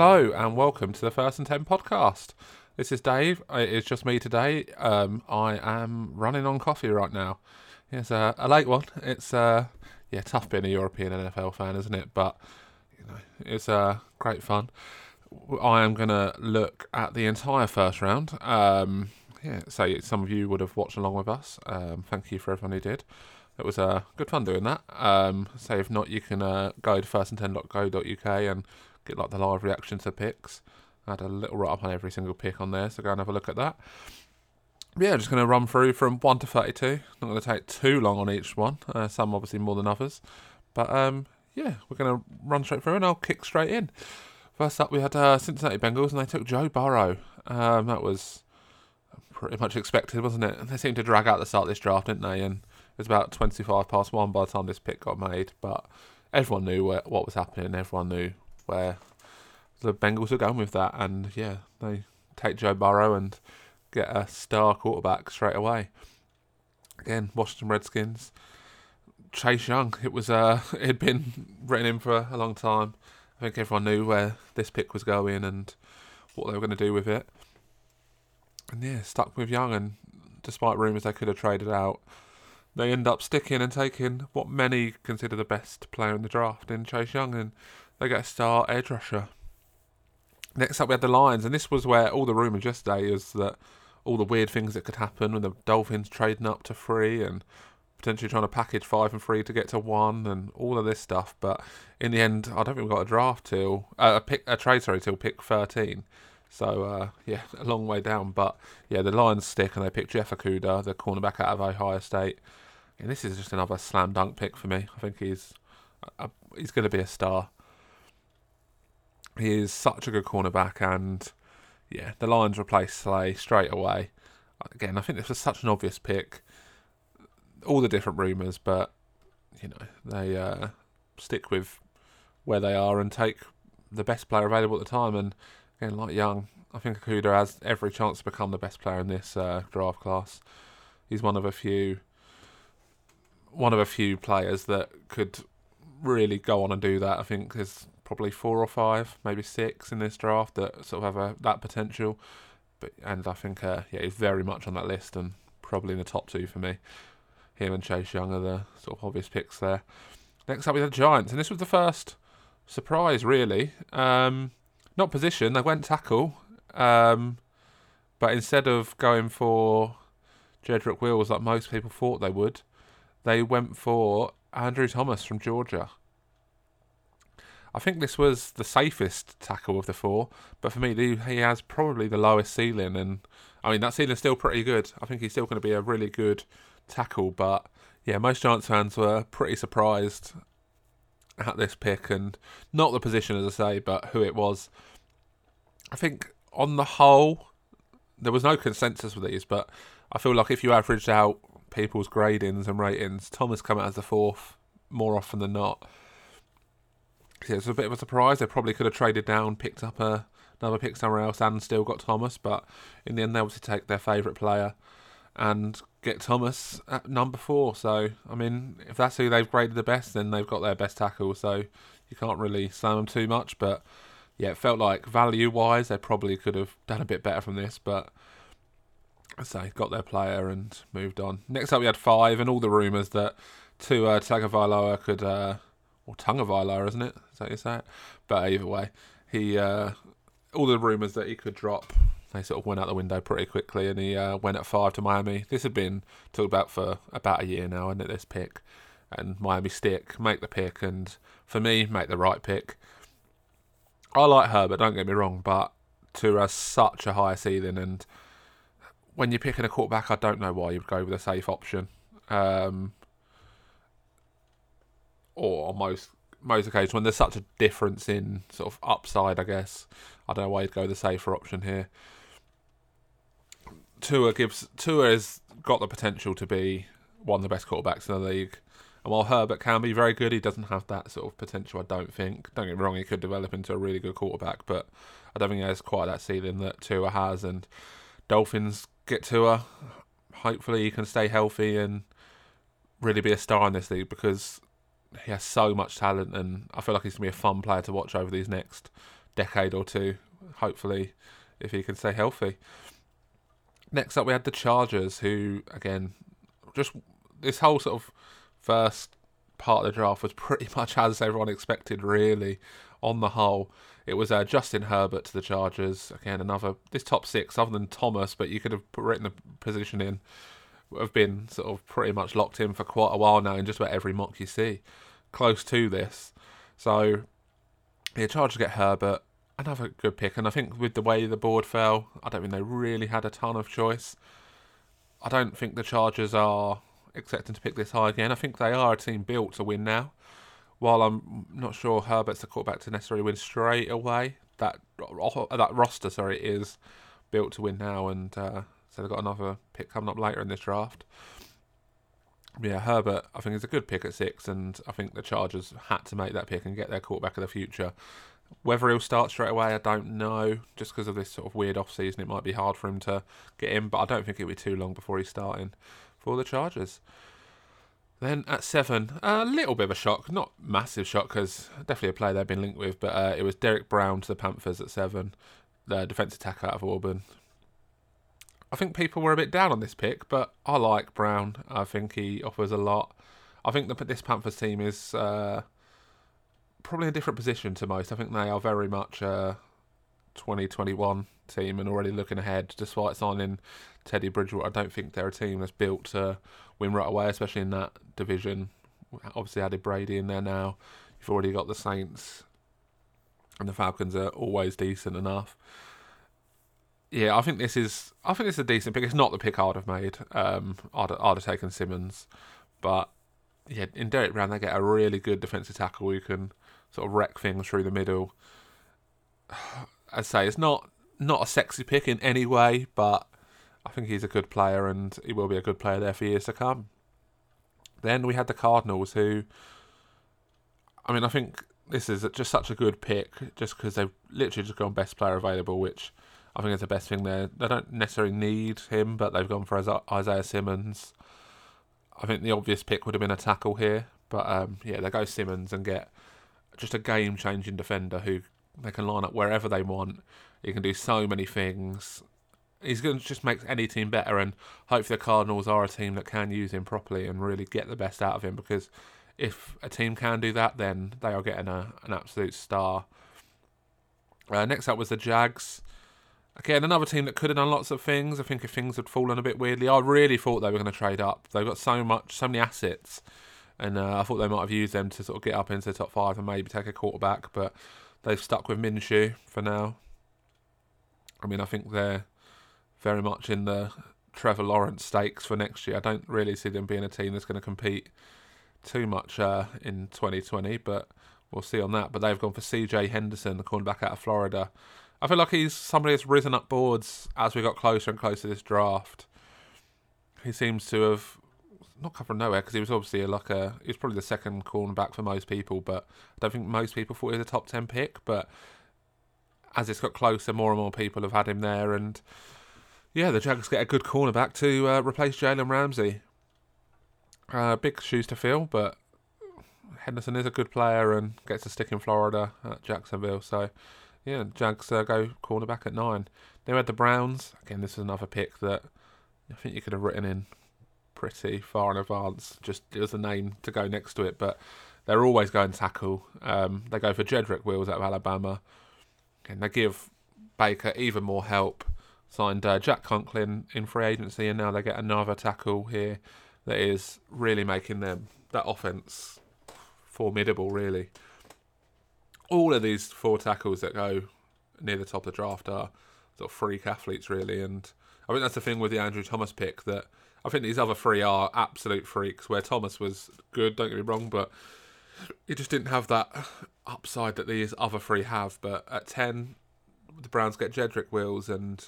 Hello and welcome to the First and Ten podcast. This is Dave. It's just me today. Um, I am running on coffee right now. It's a, a late one. It's uh, yeah, tough being a European NFL fan, isn't it? But you know, it's uh, great fun. I am going to look at the entire first round. Um, yeah, so some of you would have watched along with us. Um, thank you for everyone who did. It was uh, good fun doing that. Um, so if not, you can uh, go to firstand10.co.uk and get like the live reaction to picks. I had a little write up on every single pick on there, so go and have a look at that. Yeah, just going to run through from 1 to 32. Not going to take too long on each one, uh, some obviously more than others. But um, yeah, we're going to run straight through and I'll kick straight in. First up, we had uh, Cincinnati Bengals and they took Joe Burrow. Um, that was pretty much expected, wasn't it? They seemed to drag out the start of this draft, didn't they? And it was about 25 past 1 by the time this pick got made. But everyone knew what was happening. Everyone knew where the Bengals are going with that. And yeah, they take Joe Burrow and get a star quarterback straight away. Again, Washington Redskins. Chase Young. It was uh, it had been written in for a long time. I think everyone knew where this pick was going and what they were going to do with it. And yeah, stuck with Young, and despite rumours they could have traded out, they end up sticking and taking what many consider the best player in the draft in Chase Young, and they get a star edge rusher. Next up, we had the Lions, and this was where all the rumours yesterday is that all the weird things that could happen with the Dolphins trading up to three and potentially trying to package five and three to get to one and all of this stuff. But in the end, I don't think we got a draft till uh, a pick a trade sorry till pick thirteen. So uh, yeah, a long way down. But yeah, the Lions stick and they pick Jeff Okudah, the cornerback out of Ohio State. And this is just another slam dunk pick for me. I think he's uh, he's going to be a star. He is such a good cornerback, and yeah, the Lions replace Slay straight away. Again, I think this was such an obvious pick. All the different rumours, but you know they uh, stick with where they are and take the best player available at the time. And again, like Young, I think Okudah has every chance to become the best player in this uh, draft class. He's one of a few, one of a few players that could really go on and do that. I think there's probably four or five, maybe six in this draft that sort of have a, that potential. But and I think uh, yeah, he's very much on that list and probably in the top two for me. Him and Chase Young are the sort of obvious picks there. Next up we had the Giants, and this was the first surprise really. Um, not position, they went tackle, um, but instead of going for Jedrick Wills like most people thought they would, they went for Andrew Thomas from Georgia. I think this was the safest tackle of the four, but for me, he has probably the lowest ceiling, and I mean that ceiling's still pretty good. I think he's still going to be a really good tackle, but yeah, most Giants fans were pretty surprised at this pick, and not the position as I say, but who it was. I think on the whole, there was no consensus with these, but I feel like if you averaged out people's gradings and ratings, Thomas come out as the fourth more often than not. Yeah, it's a bit of a surprise. They probably could have traded down, picked up a, another pick somewhere else, and still got Thomas. But in the end, they obviously take their favourite player and get Thomas at number four. So I mean, if that's who they've graded the best, then they've got their best tackle. So you can't really slam them too much. But yeah, it felt like value wise, they probably could have done a bit better from this. But say, got their player and moved on. Next up, we had five, and all the rumours that Tua Tagovailoa could, uh, or Tungavailoa, isn't it? Is that you say it? But either way, he, uh, all the rumours that he could drop, they sort of went out the window pretty quickly, and he uh, went at five Tua Miami. This had been talked about for about a year now, and at this pick, and Miami stick, make the pick, and for me, make the right pick. I like Herbert, don't get me wrong, but to has such a high ceiling, and when you're picking a quarterback, I don't know why you would go with a safe option. Um, or on most most occasions when there's such a difference in sort of upside, I guess I don't know why you'd go the safer option here. Tua gives Tua has got the potential to be one of the best quarterbacks in the league. And while Herbert can be very good, he doesn't have that sort of potential. I don't think. Don't get me wrong; he could develop into a really good quarterback, but I don't think he has quite that ceiling that Tua has. And Dolphins get Tua. Hopefully, he can stay healthy and really be a star in this league because he has so much talent, and I feel like he's gonna be a fun player to watch over these next decade or two. Hopefully, if he can stay healthy. Next up, we had the Chargers, who again, just this whole sort of first part of the draft was pretty much as everyone expected, really. On the whole, it was uh, Justin Herbert to the Chargers. Again, another this top six, other than Thomas, but you could have written the position in, have been sort of pretty much locked in for quite a while now in just about every mock you see, close to this. So, yeah, Chargers get Herbert, another good pick, and I think with the way the board fell, I don't think they really had a ton of choice. I don't think the Chargers are expecting to pick this high again. I think they are a team built to win now. While I'm not sure Herbert's the quarterback to necessarily win straight away, that that roster, sorry, is built to win now, and uh, so they've got another pick coming up later in this draft. Yeah, Herbert, I think is a good pick at six, and I think the Chargers had to make that pick and get their quarterback of the future. Whether he'll start straight away, I don't know. Just because of this sort of weird off season, it might be hard for him to get in, but I don't think it'll be too long before he's starting for the Chargers. Then at seven, a little bit of a shock, not massive shock because definitely a player they've been linked with, but uh, it was Derrick Brown to the Panthers at seven, the defensive tackle out of Auburn. I think people were a bit down on this pick, but I like Brown. I think he offers a lot. I think that this Panthers team is uh, probably a different position to most. I think they are very much a 2021 team and already looking ahead, despite signing Teddy Bridgewater. I don't think they're a team that's built to win right away, especially in that division. Obviously, added Brady in there now. You've already got the Saints, and the Falcons are always decent enough. Yeah, I think this is. I think it's a decent pick. It's not the pick I'd have made. Um, I'd, I'd have taken Simmons, but yeah, in Derrick Brown they get a really good defensive tackle who can sort of wreck things through the middle. I'd say it's not not a sexy pick in any way, but I think he's a good player and he will be a good player there for years to come. Then we had the Cardinals, who, I mean, I think this is just such a good pick just because they've literally just gone best player available, which I think it's the best thing there. They don't necessarily need him, but they've gone for Isaiah Simmons. I think the obvious pick would have been a tackle here, but um, yeah, they go Simmons and get just a game changing defender who they can line up wherever they want. He can do so many things he's going to just make any team better, and hopefully the Cardinals are a team that can use him properly and really get the best out of him. Because if a team can do that, then they are getting a, an absolute star. Uh, next up was the Jags. Again, another team that could have done lots of things. I think if things had fallen a bit weirdly, I really thought they were going to trade up. They've got so much, so many assets, and uh, I thought they might have used them to sort of get up into the top five and maybe take a quarterback. But they've stuck with Minshew for now. I mean, I think they're very much in the Trevor Lawrence stakes for next year. I don't really see them being a team that's going to compete too much uh, in 2020, but we'll see on that. But they've gone for CJ Henderson, the cornerback out of Florida. I feel like he's somebody that's risen up boards as we got closer and closer to this draft. He seems to have not come from nowhere because he was obviously like a he was probably the second cornerback for most people, but I don't think most people thought he was a top ten pick. But as it's got closer, more and more people have had him there, and yeah, the Jags get a good cornerback to uh, replace Jalen Ramsey. Uh, big shoes to fill, but Henderson is a good player and gets a stick in Florida at Jacksonville. So, yeah, Jags uh, go cornerback at nine. Then we had the Browns. Again, this is another pick that I think you could have written in pretty far in advance. Just as a name to go next to it, but they're always going tackle. Um, they go for Jedrick Wills out of Alabama, and they give Baker even more help signed uh, Jack Conklin in free agency, and now they get another tackle here that is really making them that offense formidable. Really, all of these four tackles that go near the top of the draft are sort of freak athletes, really, and I think that's the thing with the Andrew Thomas pick that I think these other three are absolute freaks. Where Thomas was good, don't get me wrong, but he just didn't have that upside that these other three have. But at ten, the Browns get Jedrick Wills and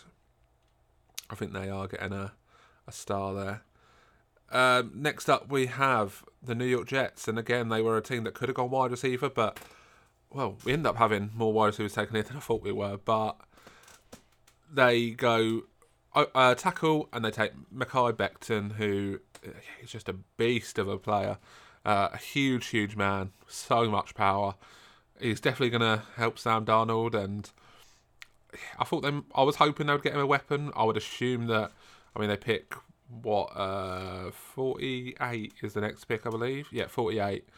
I think they are getting a, a star there. Um, next up, we have the New York Jets, and again, they were a team that could have gone wide receiver, but well, we end up having more wide receivers taken here than I thought we were. But they go uh, tackle, and they take Mekhi Becton, who is just a beast of a player, uh, a huge, huge man, so much power. he's definitely going to help Sam Darnold. And I thought them. I was hoping they would get him a weapon. I would assume that. I mean, they pick what uh, forty eight is the next pick, I believe. Yeah, forty eight.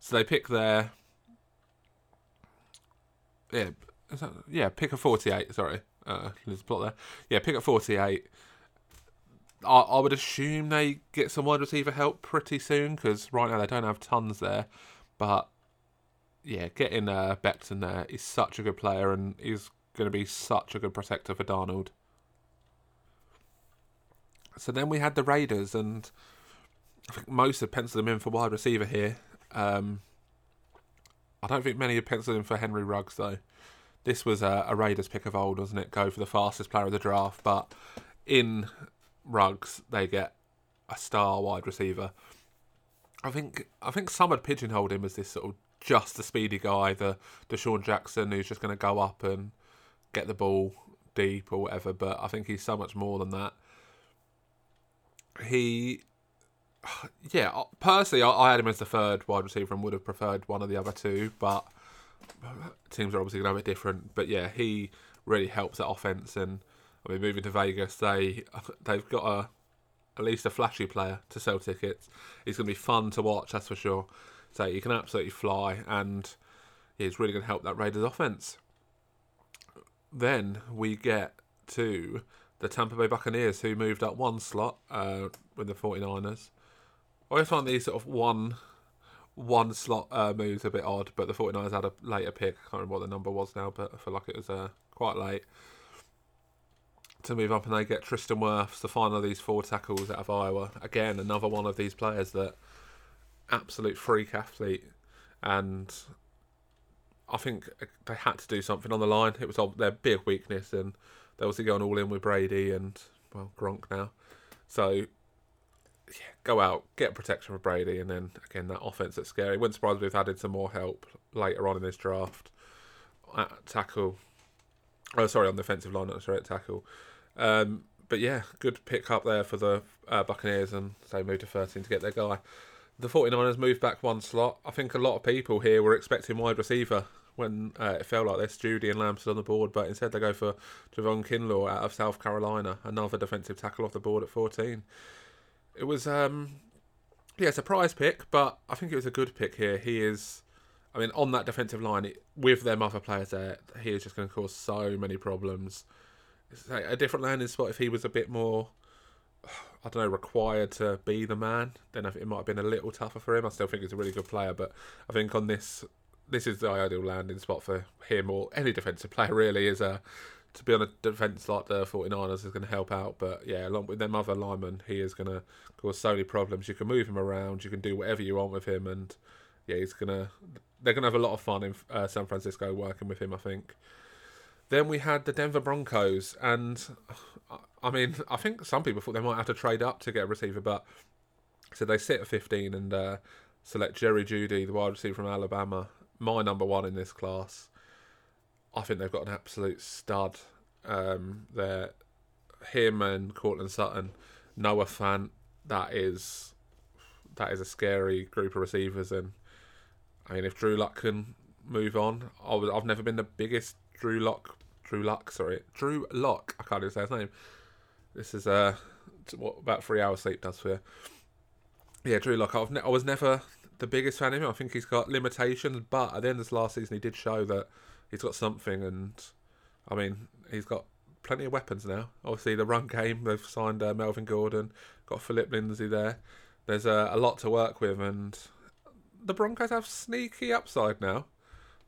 So they pick their. Yeah, yeah, pick a forty eight. Sorry, uh, there's a plot there. Yeah, pick a forty eight. I, I would assume they get some wide receiver help pretty soon because right now they don't have tons there. But yeah, getting uh, Becton there is such a good player and he's going to be such a good protector for Darnold. So then we had the Raiders, and I think most have penciled them in for wide receiver here. Um, I don't think many have penciled in for Henry Ruggs though. This was a, a Raiders pick of old, wasn't it? Go for the fastest player of the draft, but in Ruggs they get a star wide receiver. I think I think some had pigeonholed him as this sort of just the speedy guy, the DeSean Jackson who's just going to go up and get the ball deep or whatever. But I think he's so much more than that he, yeah, personally, I, I had him as the third wide receiver and would have preferred one of the other two, but teams are obviously going to be different. But yeah, he really helps that offense. And I mean, moving to Vegas, they they've got a at least a flashy player to sell tickets. He's going to be fun to watch, that's for sure. So he can absolutely fly, and he's really going to help that Raiders offense. Then we get to the Tampa Bay Buccaneers, who moved up one slot uh, with the 49ers. I always find these sort of one one slot uh, moves a bit odd, but the 49ers had a later pick. I can't remember what the number was now, but I feel like it was uh, quite late to move up, and they get Tristan Wirfs, the final of these four tackles out of Iowa. Again, another one of these players that absolute freak athlete, and I think they had to do something on the line. It was their big weakness, and they obviously going all in with Brady and well Gronk now. So yeah, go out, get protection for Brady, and then again that offense that's scary. Wouldn't surprise me if added some more help later on in this draft. At tackle, oh sorry, on the defensive line, not sorry at tackle. Um, but yeah, good pick up there for the uh, Buccaneers, and they moved to 13 to get their guy. The 49ers moved back one slot. I think a lot of people here were expecting wide receiver when uh, it felt like this. Jeudy and Lamb on the board, but instead they go for Javon Kinlaw out of South Carolina, another defensive tackle off the board at 14. It was, um, yeah, surprise pick, but I think it was a good pick here. He is, I mean, on that defensive line it, with them other players there, he is just going to cause so many problems. Like a different landing spot if he was a bit more. I don't know, required to be the man, then it might have been a little tougher for him. I still think he's a really good player, but I think on this this is the ideal landing spot for him or any defensive player really is a to be on a defence like the 49ers is going to help out but yeah along with them other linemen he is going to cause so many problems you can move him around you can do whatever you want with him and yeah he's going to they're going to have a lot of fun in uh, San Francisco working with him I think then we had the Denver Broncos and I mean I think some people thought they might have to trade up to get a receiver but so they sit at 15 and uh, select Jerry Jeudy, the wide receiver from Alabama my number one in this class. I think they've got an absolute stud. Um, they're him and Courtland Sutton, Noah Fant. That is that is a scary group of receivers, and I mean if Drew Luck can move on, I was, I've never been the biggest Drew Luck. Drew Luck, sorry, Drew Luck. I can't even say his name. This is uh, what about three hours sleep does for you. Yeah, Drew Lock. Ne- I was never the biggest fan of him. I think he's got limitations, but at the end of this last season, he did show that he's got something. And I mean, he's got plenty of weapons now. Obviously, the run game, they've signed uh, Melvin Gordon, got Phillip Lindsay there. There's uh, a lot to work with, and the Broncos have sneaky upside now.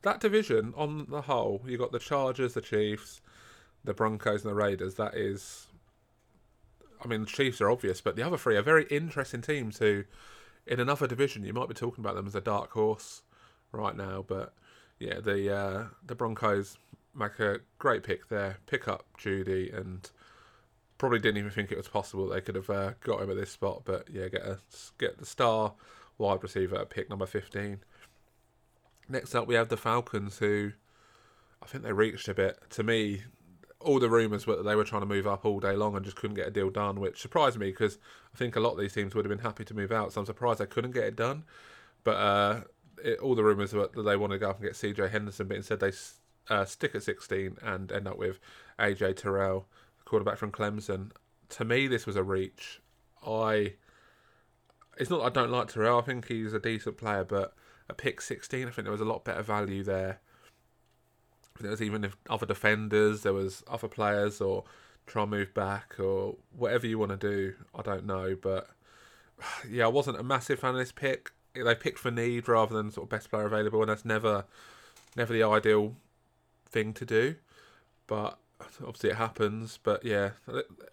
That division, on the whole, you got the Chargers, the Chiefs, the Broncos, and the Raiders. That is, I mean, the Chiefs are obvious, but the other three are very interesting teams who in another division, you might be talking about them as a dark horse right now. But yeah, the uh, the Broncos make a great pick there. Pick up Jeudy, and probably didn't even think it was possible they could have uh, got him at this spot. But yeah, get a get the star wide receiver at pick number fifteen. Next up, we have the Falcons, who I think they reached a bit. To me, all the rumours were that they were trying to move up all day long and just couldn't get a deal done, which surprised me because I think a lot of these teams would have been happy to move out. So I'm surprised they couldn't get it done. But uh, it, all the rumours that they want to go up and get CJ Henderson, but instead they uh, stick at 16 and end up with AJ Terrell, quarterback from Clemson. To me, this was a reach. I. It's not I don't like Terrell. I think he's a decent player, but a pick 16, I think there was a lot better value there. There was even other defenders, there was other players, or try and move back, or whatever you want to do. I don't know, but yeah, I wasn't a massive fan of this pick. They picked for need rather than sort of best player available, and that's never, never the ideal thing to do. But obviously it happens. But yeah,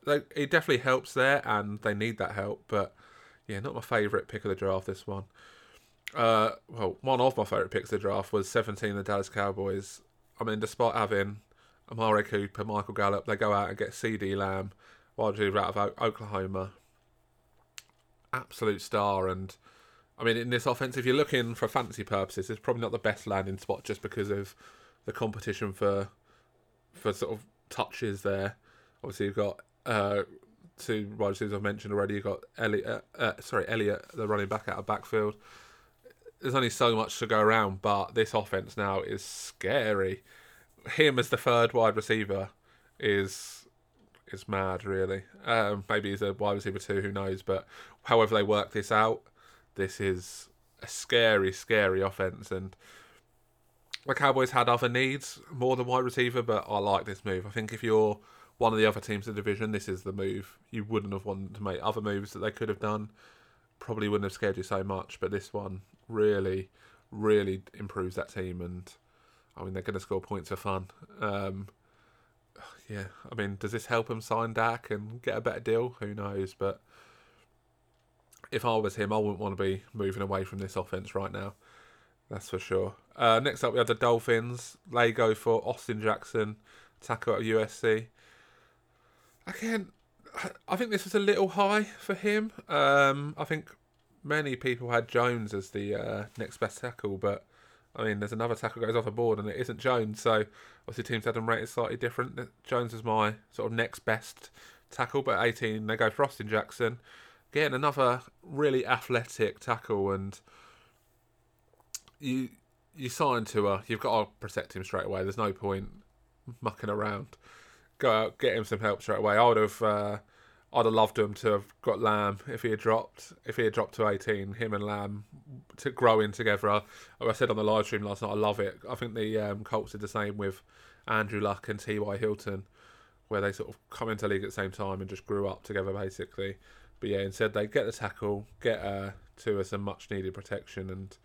it definitely helps there, and they need that help. But yeah, not my favourite pick of the draft. This one. Uh, well, one of my favourite picks of the draft was 17, the Dallas Cowboys. I mean, despite having Amari Cooper, Michael Gallup, they go out and get CeeDee Lamb, wide receiver out of Oklahoma. Absolute star, and I mean, in this offense, if you're looking for fantasy purposes, it's probably not the best landing spot just because of the competition for for sort of touches there. Obviously, you've got uh, two wide receivers I've mentioned already. You've got Elliot, uh, sorry, Elliott, the running back out of backfield. There's only so much to go around, but this offense now is scary. Him as the third wide receiver is is mad, really. Um, maybe he's a wide receiver too, who knows? But however they work this out, this is a scary, scary offense. And the Cowboys had other needs more than wide receiver, but I like this move. I think if you're one of the other teams in the division, this is the move. You wouldn't have wanted to make other moves that they could have done. Probably wouldn't have scared you so much, but this one really, really improves that team. And I mean, they're going to score points for fun. Um, yeah, I mean, does this help him sign Dak and get a better deal? Who knows? But if I was him, I wouldn't want to be moving away from this offense right now. That's for sure. Uh, next up, we have the Dolphins. They go for Austin Jackson, tackle at USC. Again, I think this was a little high for him. Um, I think many people had Jones as the uh, next best tackle, but I mean, there's another tackle goes off the board and it isn't Jones. So obviously, teams had them rated slightly different. Jones is my sort of next best tackle, but 18 they go for Austin Jackson, getting another really athletic tackle and you you sign to a, you've got to protect him straight away. There's no point mucking around. Go out, get him some help straight away. I would have, uh, I'd have loved him to have got Lamb if he had dropped, if he had dropped to 18. Him and Lamb to grow in together. I, I said on the live stream last night, I love it. I think the um, Colts did the same with Andrew Luck and T.Y. Hilton, where they sort of come into league at the same time and just grew up together basically. But yeah, instead they get the tackle, get uh, to us some much needed protection and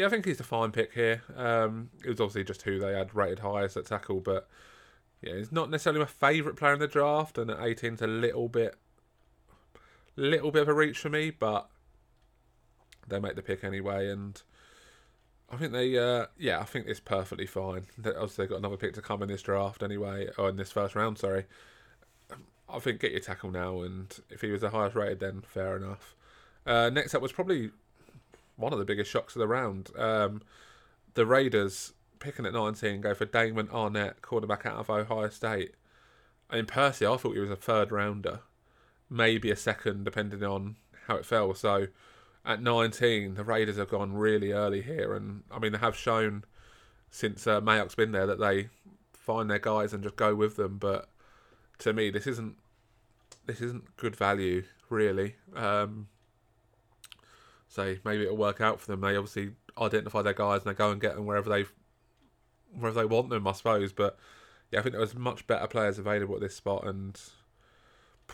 yeah, I think he's a fine pick here. Um, it was obviously just who they had rated highest at tackle, but yeah, he's not necessarily my favourite player in the draft, and at 18 it's a little bit, little bit of a reach for me, but they make the pick anyway, and I think they, uh, yeah, I think it's perfectly fine. Obviously, they've got another pick to come in this draft anyway, or in this first round, sorry. I think get your tackle now, and if he was the highest rated, then fair enough. Uh, next up was probably one of the biggest shocks of the round. Um, the Raiders picking at 19 go for Damon Arnette, quarterback out of Ohio State. I mean, personally, I thought he was a third rounder, maybe a second, depending on how it fell. So at 19, the Raiders have gone really early here. And I mean, they have shown since uh, Mayock's been there that they find their guys and just go with them. But to me, this isn't this isn't good value, really. Um, so maybe it'll work out for them. They obviously identify their guys and they go and get them wherever they wherever they want them, I suppose. But yeah, I think there was much better players available at this spot, and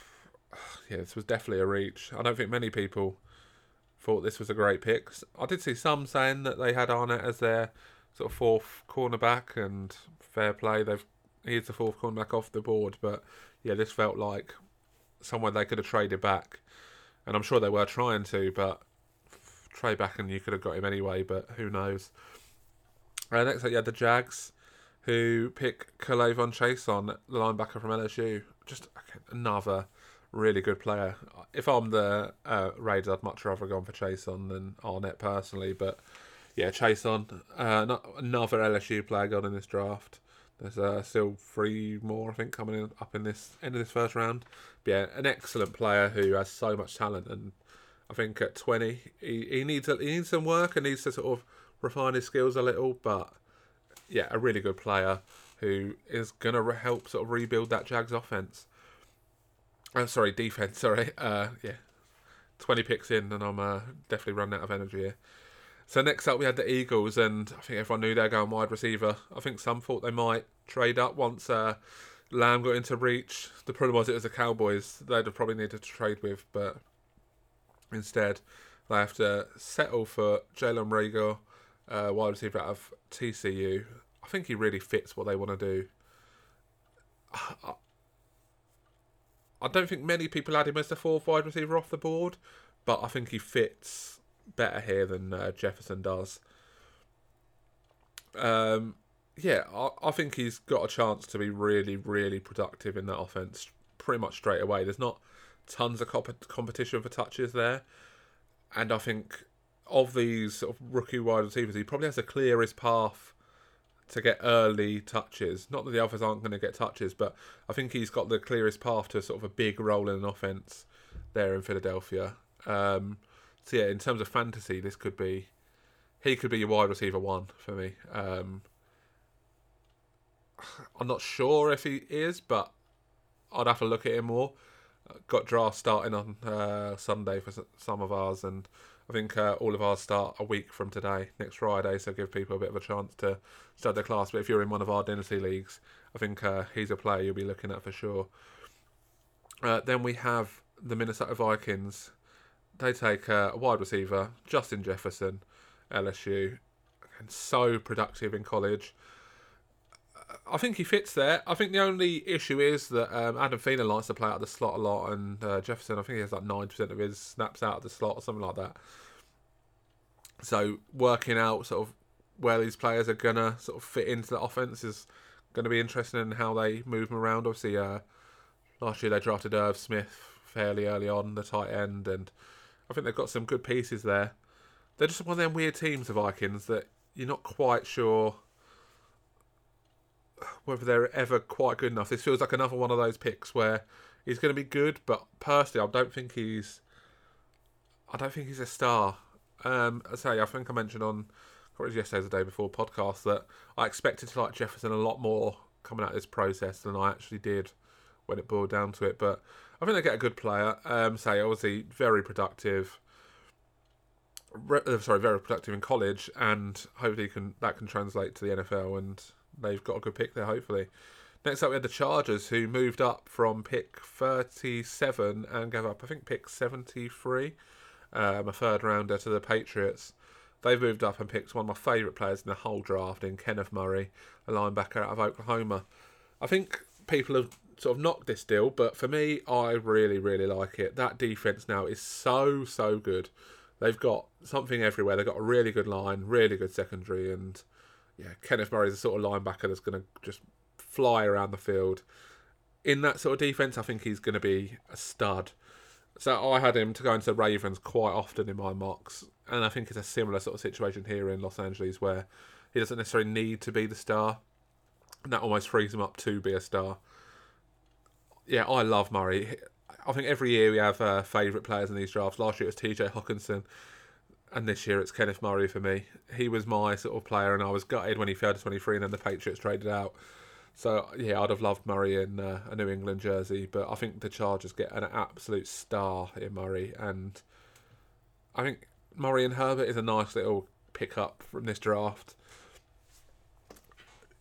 yeah, this was definitely a reach. I don't think many people thought this was a great pick. I did see some saying that they had Arnette as their sort of fourth cornerback, and fair play, they've he's the fourth cornerback off the board. But yeah, this felt like somewhere they could have traded back, and I'm sure they were trying to, but trade back and you could have got him anyway, but who knows. Uh, next up, you had the Jags, who pick K'Lavon Chaisson, the linebacker from LSU. Just another really good player. If I'm the uh, Raiders, I'd much rather go on for Chaisson than Arnette personally, but yeah, Chaisson, uh, another LSU player got in this draft. There's uh, still three more, I think, coming in, up in this end of this first round. But yeah, an excellent player who has so much talent and I think at 20, he, he needs he needs some work and needs to sort of refine his skills a little, but yeah, a really good player who is gonna help sort of rebuild that Jags offense. I'm sorry, defense. Sorry, uh, yeah, twenty picks in, and I'm uh, definitely running out of energy here. So next up, we had the Eagles, and I think everyone knew they're going wide receiver. I think some thought they might trade up once uh, Lamb got into reach. The problem was it was the Cowboys they'd have probably needed to trade with, but instead they have to settle for Jalen Reagor, uh, wide receiver out of TCU. I think he really fits what they want to do. I don't think many people had him as the fourth wide receiver off the board, but I think he fits better here than uh, Jefferson does. Um, yeah, I, I think he's got a chance to be really, really productive in that offense pretty much straight away. There's not tons of comp- competition for touches there, and I think of these sort of rookie wide receivers, he probably has the clearest path to get early touches. Not that the others aren't going to get touches, but I think he's got the clearest path to sort of a big role in an offense there in Philadelphia. Um, so yeah, in terms of fantasy, this could be he could be your wide receiver one for me. Um, I'm not sure if he is, but I'd have to look at him more. Got draft starting on uh, Sunday for some of ours, and I think uh, all of ours start a week from today, next Friday, so give people a bit of a chance to start their class. But if you're in one of our dynasty leagues, I think uh, he's a player you'll be looking at for sure. Uh, then we have the Minnesota Vikings. They take uh, a wide receiver, Justin Jefferson, LSU, and so productive in college. I think he fits there. I think the only issue is that um, Adam Thielen likes to play out of the slot a lot, and uh, Jefferson, I think he has like nine percent of his snaps out of the slot or something like that. So working out sort of where these players are gonna sort of fit into the offense is going to be interesting in how they move them around. Obviously, uh, last year they drafted Irv Smith fairly early on, the tight end, and I think they've got some good pieces there. They're just one of them weird teams, the Vikings, that you're not quite sure whether they're ever quite good enough. This feels like another one of those picks where he's going to be good, but personally, I don't think he's. I don't think he's a star. Um, I say, I think I mentioned on, it was yesterday, the day before podcast that I expected to like Jefferson a lot more coming out of this process than I actually did when it boiled down to it. But I think they get a good player. Um, say, obviously, very productive. Re- uh, sorry, very productive in college, and hopefully can that can translate to the NFL and they've got a good pick there, hopefully. Next up, we had the Chargers, who moved up from pick 37 and gave up, I think, pick 73, um, a third rounder to the Patriots. They've moved up and picked one of my favourite players in the whole draft in Kenneth Murray, a linebacker out of Oklahoma. I think people have sort of knocked this deal, but for me, I really, really like it. That defense now is so, so good. They've got something everywhere. They've got a really good line, really good secondary, and yeah, Kenneth Murray is a sort of linebacker that's going to just fly around the field. In that sort of defense, I think he's going to be a stud. So I had him to go into Ravens quite often in my mocks, and I think it's a similar sort of situation here in Los Angeles where he doesn't necessarily need to be the star, and that almost frees him up to be a star. Yeah, I love Murray. I think every year we have uh, favourite players in these drafts. Last year it was TJ Hockenson and this year it's Kenneth Murray for me. He was my sort of player, and I was gutted when he fell to 23 and then the Patriots traded out. So, yeah, I'd have loved Murray in uh, a New England jersey, but I think the Chargers get an absolute star in Murray, and I think Murray and Herbert is a nice little pickup from this draft.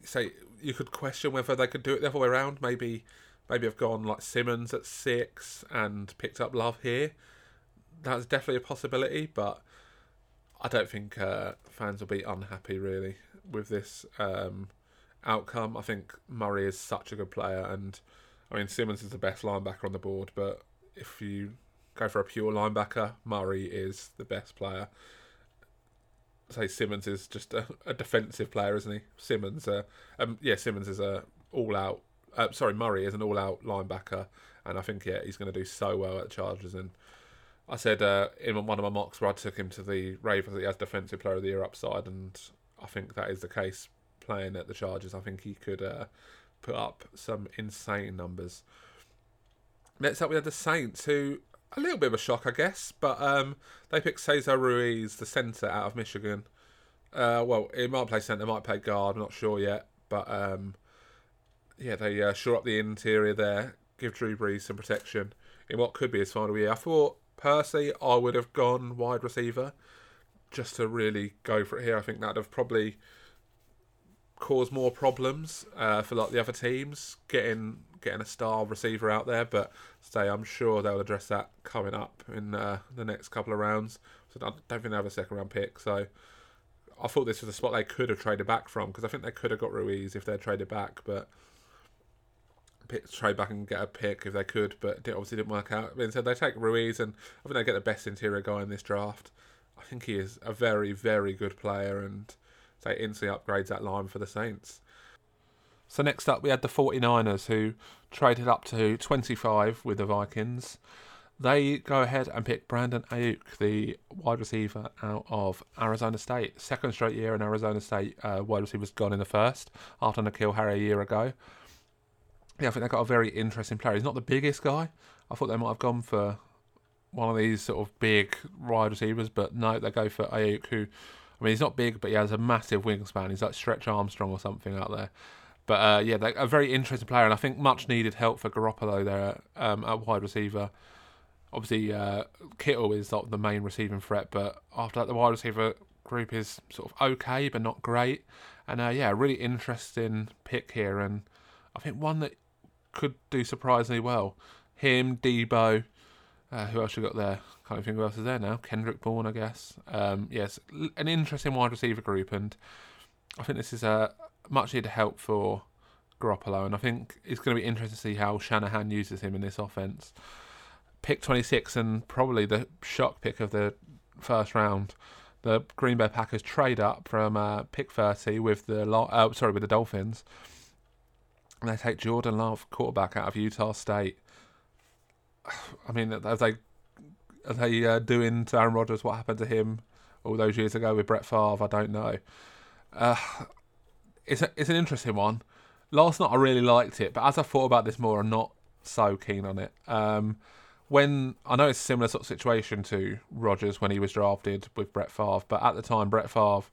Say, you could question whether they could do it the other way around. Maybe, maybe I've gone like Simmons at six and picked up Love here. That's definitely a possibility, but I don't think uh, fans will be unhappy really with this um, outcome. I think Murray is such a good player, and I mean Simmons is the best linebacker on the board. But if you go for a pure linebacker, Murray is the best player. Say Simmons is just a, a defensive player, isn't he? Simmons, uh, um, yeah, Simmons is a all-out. Uh, sorry, Murray is an all-out linebacker, and I think yeah, he's going to do so well at the Chargers and I said uh, in one of my mocks where I took him to the Ravens he has Defensive Player of the Year upside, and I think that is the case playing at the Chargers. I think he could uh, put up some insane numbers. Next up, we had the Saints, who a little bit of a shock, I guess, but um, they picked Cesar Ruiz, the centre out of Michigan. Uh, well, he might play centre, might play guard. I'm not sure yet, but um, yeah, they uh, shore up the interior there, give Drew Brees some protection in what could be his final year. I thought Percy, I would have gone wide receiver just to really go for it here. I think that'd have probably caused more problems uh, for like the other teams getting getting a star receiver out there. But say I'm sure they'll address that coming up in uh, the next couple of rounds. So I don't think they have a second round pick. So I thought this was a spot they could have traded back from because I think they could have got Ruiz if they'd traded back, but pick, trade back and get a pick if they could, but it obviously didn't work out. Instead, they take Ruiz, and I think they get the best interior guy in this draft. I think he is a very, very good player, and they instantly upgrades that line for the Saints. So next up, we had the 49ers who traded up to 25 with the Vikings. They go ahead and pick Brandon Aiyuk, the wide receiver out of Arizona State. Second straight year in Arizona State, uh, wide receiver's gone in the first after N'Keal Harry a year ago yeah, I think they've got a very interesting player. He's not the biggest guy. I thought they might have gone for one of these sort of big wide receivers, but no, they go for Aiyuk, who, I mean, he's not big, but he has a massive wingspan. He's like Stretch Armstrong or something out there. But uh, yeah, a very interesting player, and I think much needed help for Garoppolo there um, at wide receiver. Obviously, uh, Kittle is like the main receiving threat, but after that, the wide receiver group is sort of okay, but not great. And uh, yeah, really interesting pick here, and I think one that could do surprisingly well. Him, Deebo, uh, who else you got there? Can't even think who else is there now. Kendrick Bourne, I guess. Um, yes, an interesting wide receiver group, and I think this is a much needed help for Garoppolo, and I think it's going to be interesting to see how Shanahan uses him in this offense. Pick 26 and probably the shock pick of the first round. The Green Bay Packers trade up from uh, pick 30 with the uh, sorry with the Dolphins they take Jordan Love, quarterback out of Utah State. I mean, are they are they uh, doing to Aaron Rodgers what happened to him all those years ago with Brett Favre? I don't know. Uh, it's a, it's an interesting one. Last night I really liked it, but as I thought about this more, I'm not so keen on it. Um, when I know it's a similar sort of situation to Rodgers when he was drafted with Brett Favre, but at the time Brett Favre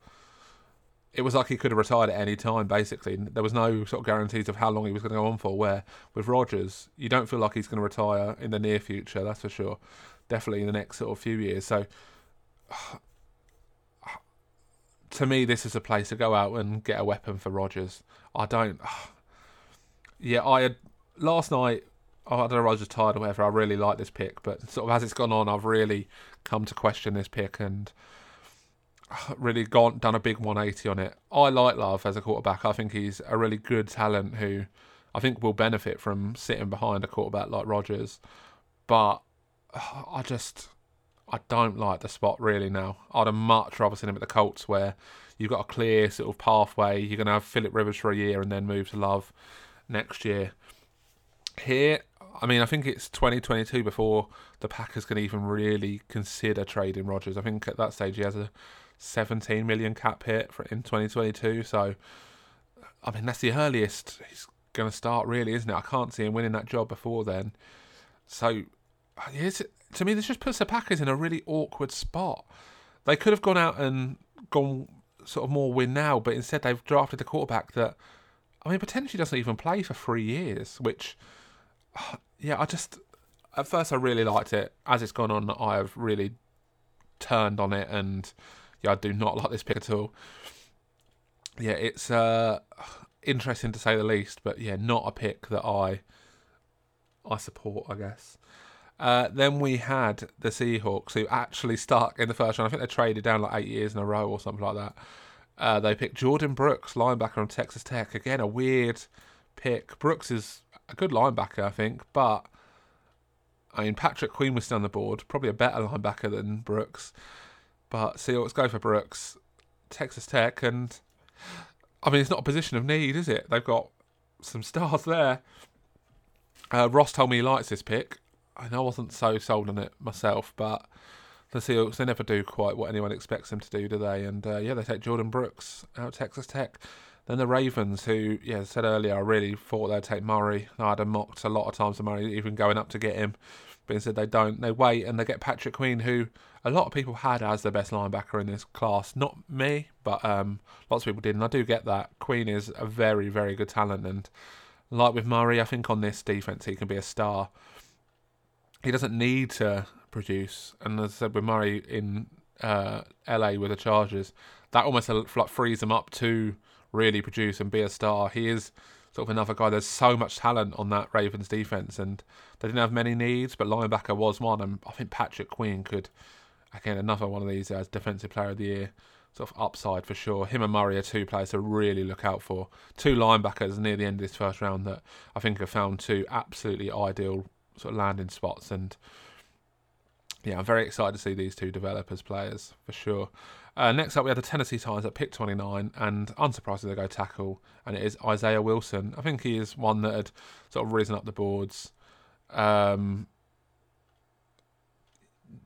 it was like he could have retired at any time. Basically, there was no sort of guarantees of how long he was going to go on for. Where with Rodgers, you don't feel like he's going to retire in the near future. That's for sure. Definitely in the next sort of few years. So, to me, this is a place to go out and get a weapon for Rodgers. I don't. Yeah, I had last night. I don't know. Just tired or whatever. I really like this pick, but sort of as it's gone on, I've really come to question this pick and really gone done a big 180 on it. I like Love as a quarterback. I think he's a really good talent who I think will benefit from sitting behind a quarterback like Rodgers. But I just I don't like the spot really now. I'd have much rather seen him at the Colts where you've got a clear sort of pathway. You're going to have Philip Rivers for a year and then move to Love next year. Here, I mean, I think it's 2022 before the Packers can even really consider trading Rodgers. I think at that stage he has a 17 million cap hit for in 2022. So, I mean, that's the earliest he's going to start, really, isn't it? I can't see him winning that job before then. So, to me, this just puts the Packers in a really awkward spot. They could have gone out and gone sort of more win now, but instead they've drafted a quarterback that, I mean, potentially doesn't even play for three years, which, yeah, I just, at first I really liked it. As it's gone on, I have really turned on it and yeah, I do not like this pick at all. Yeah, it's uh, interesting to say the least, but yeah, not a pick that I I support, I guess. Uh, then we had the Seahawks, who actually stuck in the first round. I think they traded down like eight years in a row or something like that. Uh, they picked Jordyn Brooks, linebacker from Texas Tech. Again, a weird pick. Brooks is a good linebacker, I think, but I mean, Patrick Queen was still on the board, probably a better linebacker than Brooks. But Seahawks go for Brooks, Texas Tech, and I mean, it's not a position of need, is it? They've got some stars there. Uh, Ross told me he likes this pick. Know I wasn't so sold on it myself, but the Seahawks, they never do quite what anyone expects them to do, do they? And uh, yeah, they take Jordyn Brooks out of Texas Tech. Then the Ravens, who, yeah, I said earlier, I really thought they'd take Murray. I'd them mocked a lot of times to Murray, even going up to get him. But instead they don't. They wait and they get Patrick Queen, who a lot of people had as the best linebacker in this class. Not me, but um, lots of people did. And I do get that. Queen is a very, very good talent. And like with Murray, I think on this defense he can be a star. He doesn't need to produce. And as I said, with Murray in uh, LA with the Chargers, that almost like frees him up to really produce and be a star. He is sort of another guy. There's so much talent on that Ravens defense, and they didn't have many needs, but linebacker was one. And I think Patrick Queen could, again, another one of these as defensive player of the year, sort of upside for sure. Him and Murray are two players to really look out for. Two linebackers near the end of this first round that I think have found two absolutely ideal sort of landing spots and yeah, I'm very excited to see these two develop as players for sure. Uh, next up, we had the Tennessee Titans at pick 29, and unsurprisingly, they go tackle, and it is Isaiah Wilson. I think he is one that had sort of risen up the boards. Um,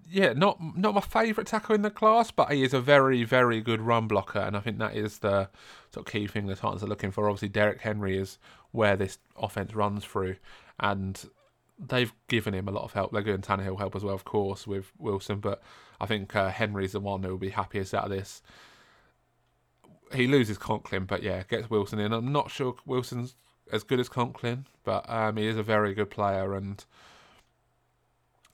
yeah, not not my favourite tackle in the class, but he is a very, very good run blocker, and I think that is the sort of key thing the Titans are looking for. Obviously, Derrick Henry is where this offense runs through, and they've given him a lot of help. They're giving Tannehill help as well, of course, with Wilson. But I think uh, Henry's the one who will be happiest out of this. He loses Conklin, but yeah, gets Wilson in. I'm not sure Wilson's as good as Conklin, but um, he is a very good player, and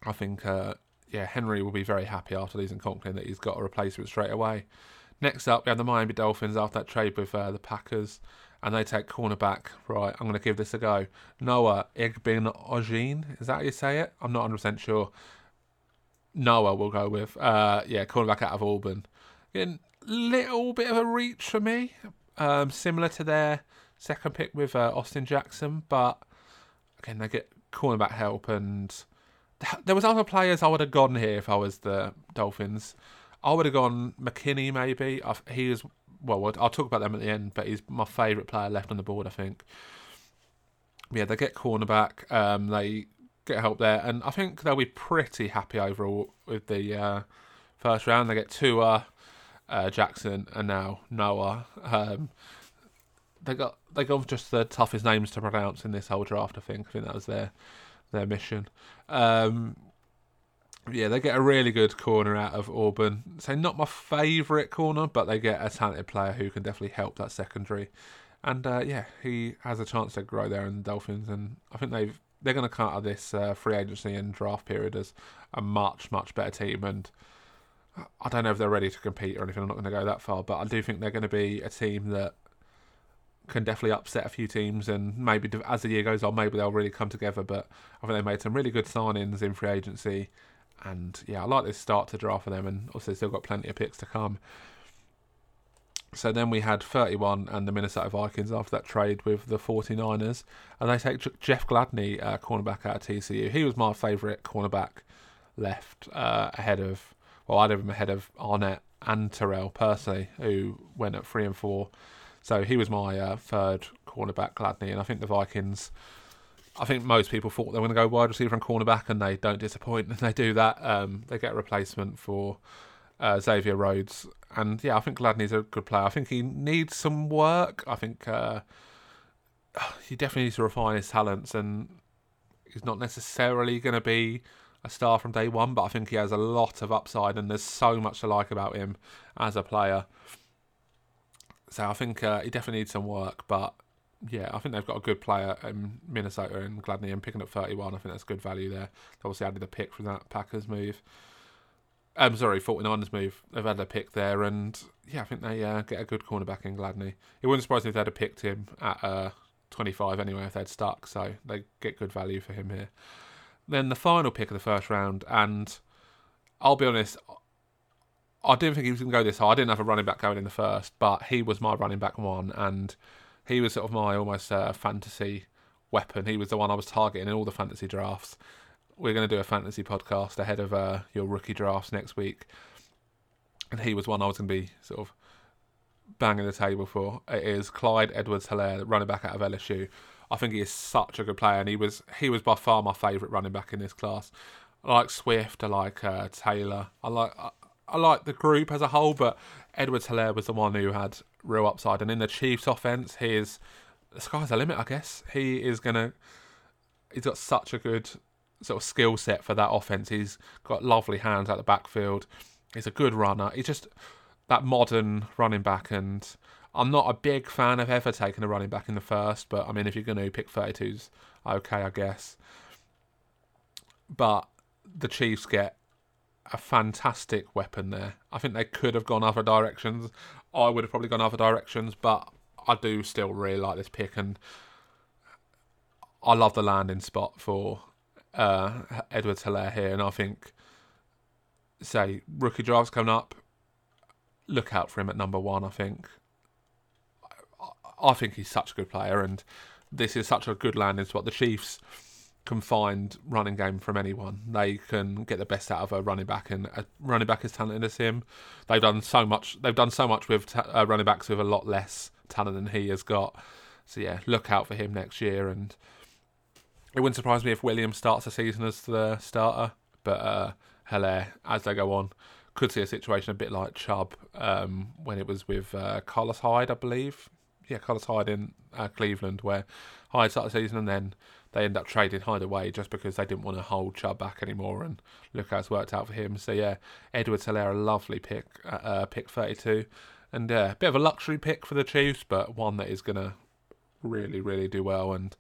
I think uh, yeah, Henry will be very happy after losing Conklin that he's got a replacement straight away. Next up, we have the Miami Dolphins after that trade with uh, the Packers and they take cornerback. Right, I'm going to give this a go. Noah Igbinoghene, is that how you say it? I'm not 100% sure. Noah we'll go with. Uh, yeah, cornerback out of Auburn. Again, little bit of a reach for me. Um, similar to their second pick with uh, Austin Jackson, but again, they get cornerback help and there was other players I would have gone here if I was the Dolphins. I would have gone McKinney maybe. he was well, I'll talk about them at the end, but he's my favourite player left on the board, I think. Yeah, they get cornerback, um, they get help there, and I think they'll be pretty happy overall with the uh, first round. They get Tua, uh, Jackson, and now Noah. Um, they got they got just the toughest names to pronounce in this whole draft. I think. I think that was their their mission. Um, yeah, they get a really good corner out of Auburn. So not my favourite corner, but they get a talented player who can definitely help that secondary. And uh, yeah, he has a chance to grow there in the Dolphins, and I think they've they're going to come out of this uh, free agency and draft period as a much much better team. And I don't know if they're ready to compete or anything. I'm not going to go that far, but I do think they're going to be a team that can definitely upset a few teams, and maybe as the year goes on, maybe they'll really come together. But I think they made some really good signings in free agency and yeah, I like this start to draft for them, and also still got plenty of picks to come. So then we had 31 and the Minnesota Vikings after that trade with the 49ers, and they take Jeff Gladney, uh, cornerback out of TCU. He was my favourite cornerback left uh, ahead of, well, I'd have him ahead of Arnette and Terrell personally, who went at three and four. So he was my uh, third cornerback, Gladney, and I think the Vikings I think most people thought they were going to go wide receiver and cornerback, and they don't disappoint. And they do that. Um, they get a replacement for uh, Xavier Rhodes, and yeah, I think Gladney's a good player. I think he needs some work. I think uh, he definitely needs to refine his talents, and he's not necessarily going to be a star from day one. But I think he has a lot of upside, and there's so much to like about him as a player. So I think uh, he definitely needs some work, but yeah, I think they've got a good player in Minnesota and Gladney and picking up 31. I think that's good value there. They obviously added a pick from that Packers move. I'm um, sorry, 49ers move. They've had a pick there, and yeah, I think they uh, get a good cornerback in Gladney. It wouldn't surprise me if they'd have picked him at uh, 25 anyway if they'd stuck, so they get good value for him here. Then the final pick of the first round, and I'll be honest, I didn't think he was going to go this high. I didn't have a running back going in the first, but he was my running back one, and he was sort of my almost uh, fantasy weapon. He was the one I was targeting in all the fantasy drafts. We're going to do a fantasy podcast ahead of uh, your rookie drafts next week, and he was one I was going to be sort of banging the table for. It is Clyde Edwards-Helaire, running back out of LSU. I think he is such a good player, and he was he was by far my favourite running back in this class. I like Swift, I like uh, Taylor, I like I, I like the group as a whole, but Edwards Helaire was the one who had real upside. And in the Chiefs' offense, he is the sky's the limit. I guess he is gonna. He's got such a good sort of skill set for that offense. He's got lovely hands at the backfield. He's a good runner. He's just that modern running back, and I'm not a big fan of ever taking a running back in the first. But I mean, if you're going to pick 32s, okay, I guess. But the Chiefs get a fantastic weapon there. I think they could have gone other directions. I would have probably gone other directions, but I do still really like this pick, and I love the landing spot for uh, Edwards Helaire here, and I think, say, rookie drafts coming up, look out for him at number one. I think, I think he's such a good player, and this is such a good landing spot. The Chiefs can find running game from anyone. They can get the best out of a running back, and a running back as talented as him. They've done so much. They've done so much with ta- uh, running backs with a lot less talent than he has got. So yeah, look out for him next year. And it wouldn't surprise me if Williams starts the season as the starter. But uh, as they go on, could see a situation a bit like Chubb um, when it was with uh, Carlos Hyde, I believe. Yeah, Carlos Hyde in uh, Cleveland, where Hyde started the season and then they end up trading Hyde away just because they didn't want to hold Chubb back anymore. And look how it's worked out for him. So yeah, Edwards Helaire, a lovely pick, uh, uh pick 32. And a uh, bit of a luxury pick for the Chiefs, but one that is to really, really do well. And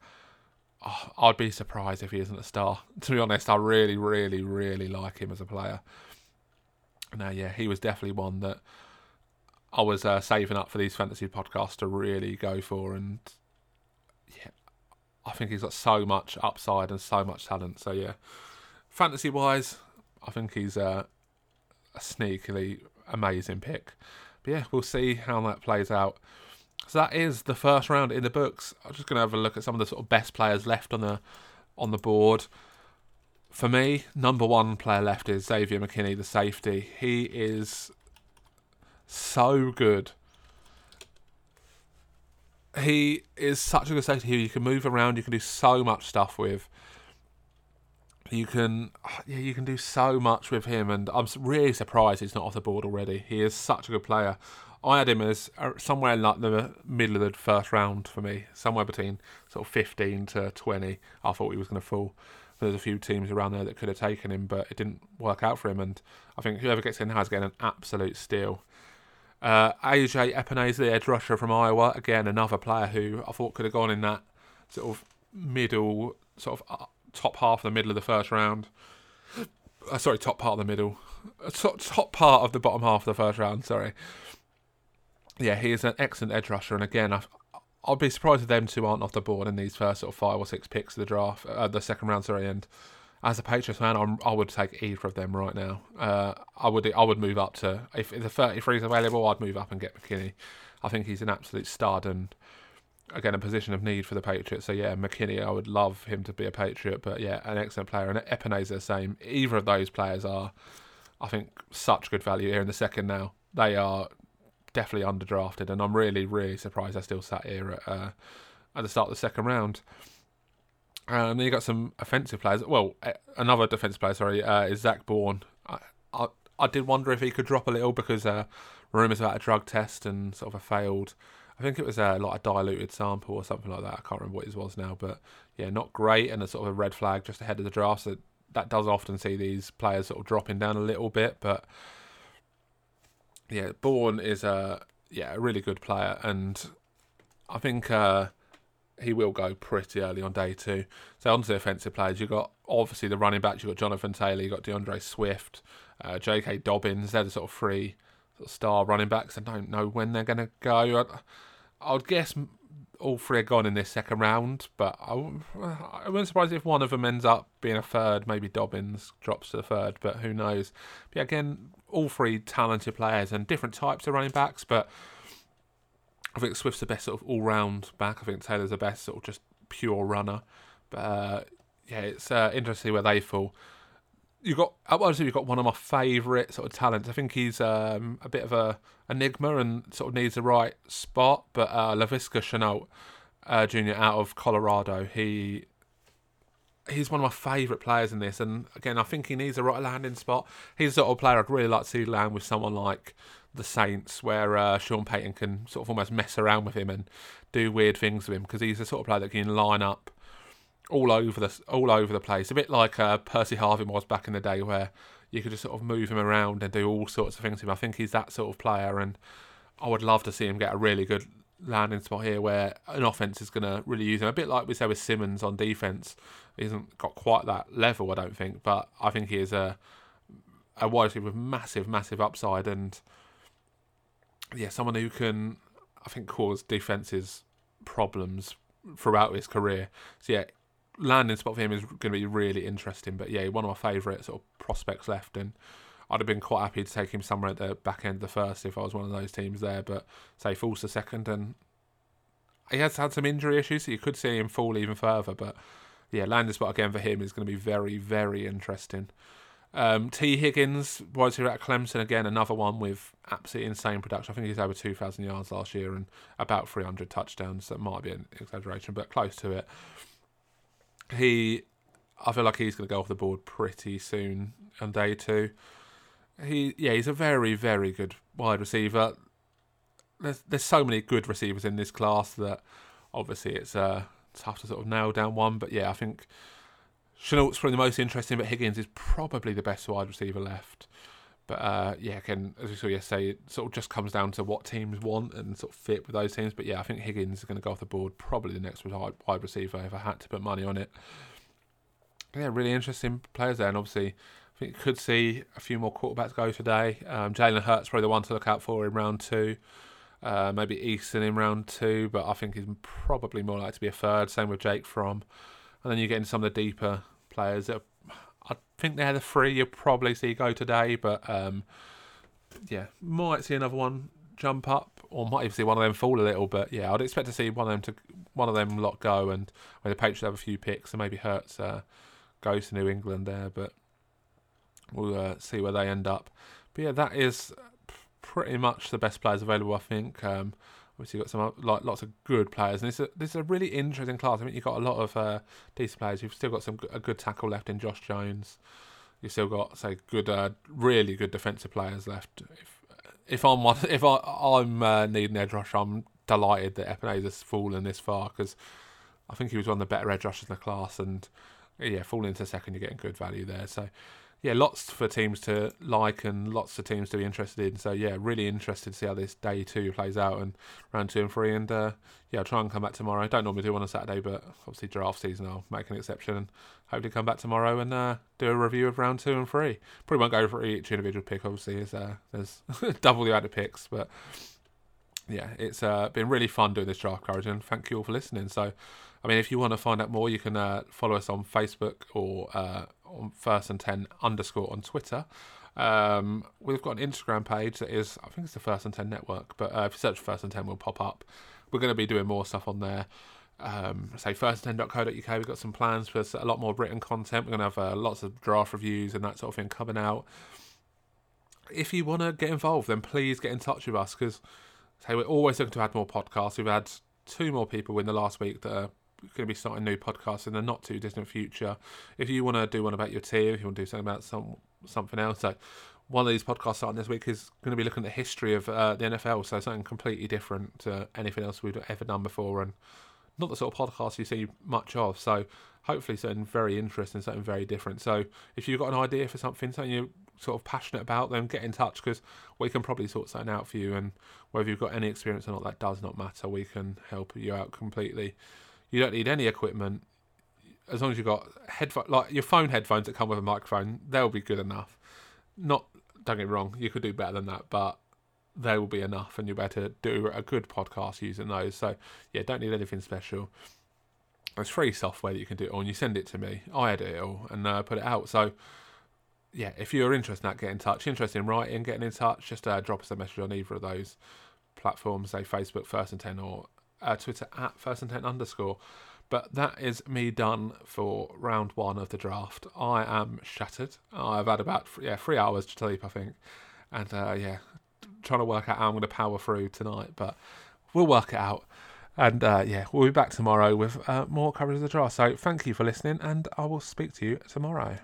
oh, I'd be surprised if he isn't a star. To be honest, I really, really, really like him as a player. Now, yeah, he was definitely one that I was uh, saving up for these fantasy podcasts to really go for. And yeah, I think he's got so much upside and so much talent. So, yeah, fantasy wise, I think he's uh, a sneakily amazing pick. But yeah, we'll see how that plays out. So that is the first round in the books. I'm just going to have a look at some of the sort of best players left on the on the board. For me, number one player left is Xavier McKinney, the safety. He is so good. He is such a good safety here. You can move around. You can do so much stuff with. You can, yeah, you can do so much with him, and I'm really surprised he's not off the board already. He is such a good player. I had him as uh, somewhere in like the middle of the first round for me, somewhere between sort of 15 to 20. I thought he was going to fall. There's a few teams around there that could have taken him, but it didn't work out for him. And I think whoever gets in has getting an absolute steal. Uh, AJ Epenesa, the edge rusher from Iowa, again another player who I thought could have gone in that sort of middle, sort of uh, top half of the middle of the first round. Uh, sorry, top part of the middle, uh, top, top part of the bottom half of the first round. Sorry. Yeah, he is an excellent edge rusher, and again, i I'd be surprised if them two aren't off the board in these first sort of five or six picks of the draft, uh, the second round. Sorry, and as a Patriots fan, I'm, i would take either of them right now. Uh, I would I would move up to if the 33 is available, I'd move up and get McKinney. I think he's an absolute stud and again a position of need for the Patriots. So yeah, McKinney, I would love him to be a Patriot, but yeah, an excellent player. And Epenesa the same. Either of those players are, I think, such good value here in the second. Now they are definitely underdrafted, and I'm really really surprised I still sat here at uh, at the start of the second round. Um, then you got some offensive players. Well, another defensive player, sorry, uh, is Zach Baun. I, I, I did wonder if he could drop a little because uh, rumours about a drug test and sort of a failed I think it was a like a diluted sample or something like that. I can't remember what it was now, but yeah, not great and a sort of a red flag just ahead of the draft. So that does often see these players sort of dropping down a little bit, but yeah, Baun is a yeah a really good player, and I think uh, he will go pretty early on day two. So onto the offensive players, you've got obviously the running backs. you've got Jonathan Taylor, you've got D'Andre Swift, uh, J.K. Dobbins. They're the sort of three sort of star running backs. I don't know when they're going to go. I would guess all three are gone in this second round, but I, I wouldn't surprise if one of them ends up being a third. Maybe Dobbins drops to the third, but who knows? But yeah, again, all three talented players and different types of running backs, but I think Swift's the best sort of all round back. I think Taylor's the best sort of just pure runner. But uh, yeah, it's uh, interesting where they fall you got obviously you've got one of my favourite sort of talents. I think he's um, a bit of a enigma and sort of needs the right spot. But uh, Laviska Shenault uh, Jr. out of Colorado, he he's one of my favourite players in this. And again, I think he needs a right landing spot. He's the sort of player I'd really like to see land with someone like the Saints, where uh, Sean Payton can sort of almost mess around with him and do weird things with him because he's the sort of player that can line up all over the all over the place. A bit like uh, Percy Harvin was back in the day, where you could just sort of move him around and do all sorts of things to him. I think he's that sort of player, and I would love to see him get a really good landing spot here where an offense is going to really use him. A bit like we said with Simmons on defense, he hasn't got quite that level, I don't think, but I think he is a a wide receiver with massive, massive upside, and yeah, someone who can, I think, cause defenses problems throughout his career. So yeah, landing spot for him is going to be really interesting. But yeah, one of my favourite sort of prospects left, and I'd have been quite happy to take him somewhere at the back end of the first if I was one of those teams there. But say falls to second, and he has had some injury issues, so you could see him fall even further. But yeah, landing spot again for him is going to be very, very interesting. Um, Tee Higgins was here at Clemson again, another one with absolutely insane production. I think he's over 2,000 yards last year and about 300 touchdowns. That might be an exaggeration, but close to it. He, I feel like he's going to go off the board pretty soon on day two. He, yeah, he's a very, very good wide receiver. There's there's so many good receivers in this class that obviously it's uh, tough to sort of nail down one. But yeah, I think Shenault's probably the most interesting, but Higgins is probably the best wide receiver left. But uh, yeah, again, as we saw yesterday, it sort of just comes down to what teams want and sort of fit with those teams. But yeah, I think Higgins is going to go off the board, probably the next wide receiver if I had to put money on it. Yeah, really interesting players there, and obviously, I think you could see a few more quarterbacks go today. Um, Jalen Hurts probably the one to look out for in round two. Uh, maybe Eason in round two, but I think he's probably more likely to be a third. Same with Jake Fromm. And then you get into some of the deeper players. That I think they're the three you'll probably see go today, but um, yeah, might see another one jump up, or might even see one of them fall a little. But yeah, I'd expect to see one of them to one of them lot go, and when the Patriots have a few picks, and maybe Hurts uh, goes to New England there, but we'll uh, see where they end up. But yeah, that is pretty much the best players available, I think. Um, obviously, you've got some like lots of good players, and this is a, this is a really interesting class. I mean, you've got a lot of uh, decent players. You've still got some a good tackle left in Josh Jones. You've still got say good, uh, really good defensive players left. If if I'm one, if I I'm uh, needing edge rush, I'm delighted that Epenesa's fallen this far because I think he was one of the better edge rushers in the class, and yeah, falling into second, you're getting good value there. So yeah, lots for teams to like and lots of teams to be interested in. So yeah, really interested to see how this day two plays out and round two and three. And uh, yeah, I'll try and come back tomorrow. I don't normally do one on Saturday, but obviously draft season, I'll make an exception and hopefully come back tomorrow and uh, do a review of round two and three. Probably won't go for each individual pick. Obviously, as uh, there's double the amount of picks, but yeah, it's uh, been really fun doing this draft coverage, and thank you all for listening. So, I mean, if you want to find out more, you can uh, follow us on Facebook or uh, on First and Ten underscore on Twitter. Um, we've got an Instagram page that is, I think it's the First and Ten Network, but uh, if you search First and Ten, we'll pop up. We're going to be doing more stuff on there. Um, say firstand10.co.uk. We've got some plans for a lot more written content. We're going to have uh, lots of draft reviews and that sort of thing coming out. If you want to get involved, then please get in touch with us because say we're always looking to add more podcasts. We've had two more people in the last week that are going to be starting new podcasts in the not too distant future. If you want to do one about your team, if you want to do something about some something else, so one of these podcasts starting this week is going to be looking at the history of uh, the NFL, so something completely different to anything else we've ever done before, and not the sort of podcast you see much of. So hopefully something very interesting, something very different. So if you've got an idea for something, something you're sort of passionate about, then get in touch because we can probably sort something out for you. And whether you've got any experience or not, that does not matter. We can help you out completely. You don't need any equipment as long as you've got headphone, like your phone headphones that come with a microphone. They'll be good enough. Not don't get wrong, you could do better than that, but they will be enough, and you'll be able to do a good podcast using those. So yeah, don't need anything special. It's free software that you can do it on. You send it to me, I edit it all, and uh, put it out. So yeah, if you're interested in that, get in touch. Interested in writing, getting in touch, just uh, drop us a message on either of those platforms, say Facebook First and Ten or uh, Twitter at First and Ten underscore. But that is me done for round one of the draft. I am shattered. I've had about yeah three hours to sleep, I think, and uh, yeah, trying to work out how I'm going to power through tonight, but we'll work it out. And uh, yeah, we'll be back tomorrow with uh, more coverage of the draft. So thank you for listening, and I will speak to you tomorrow.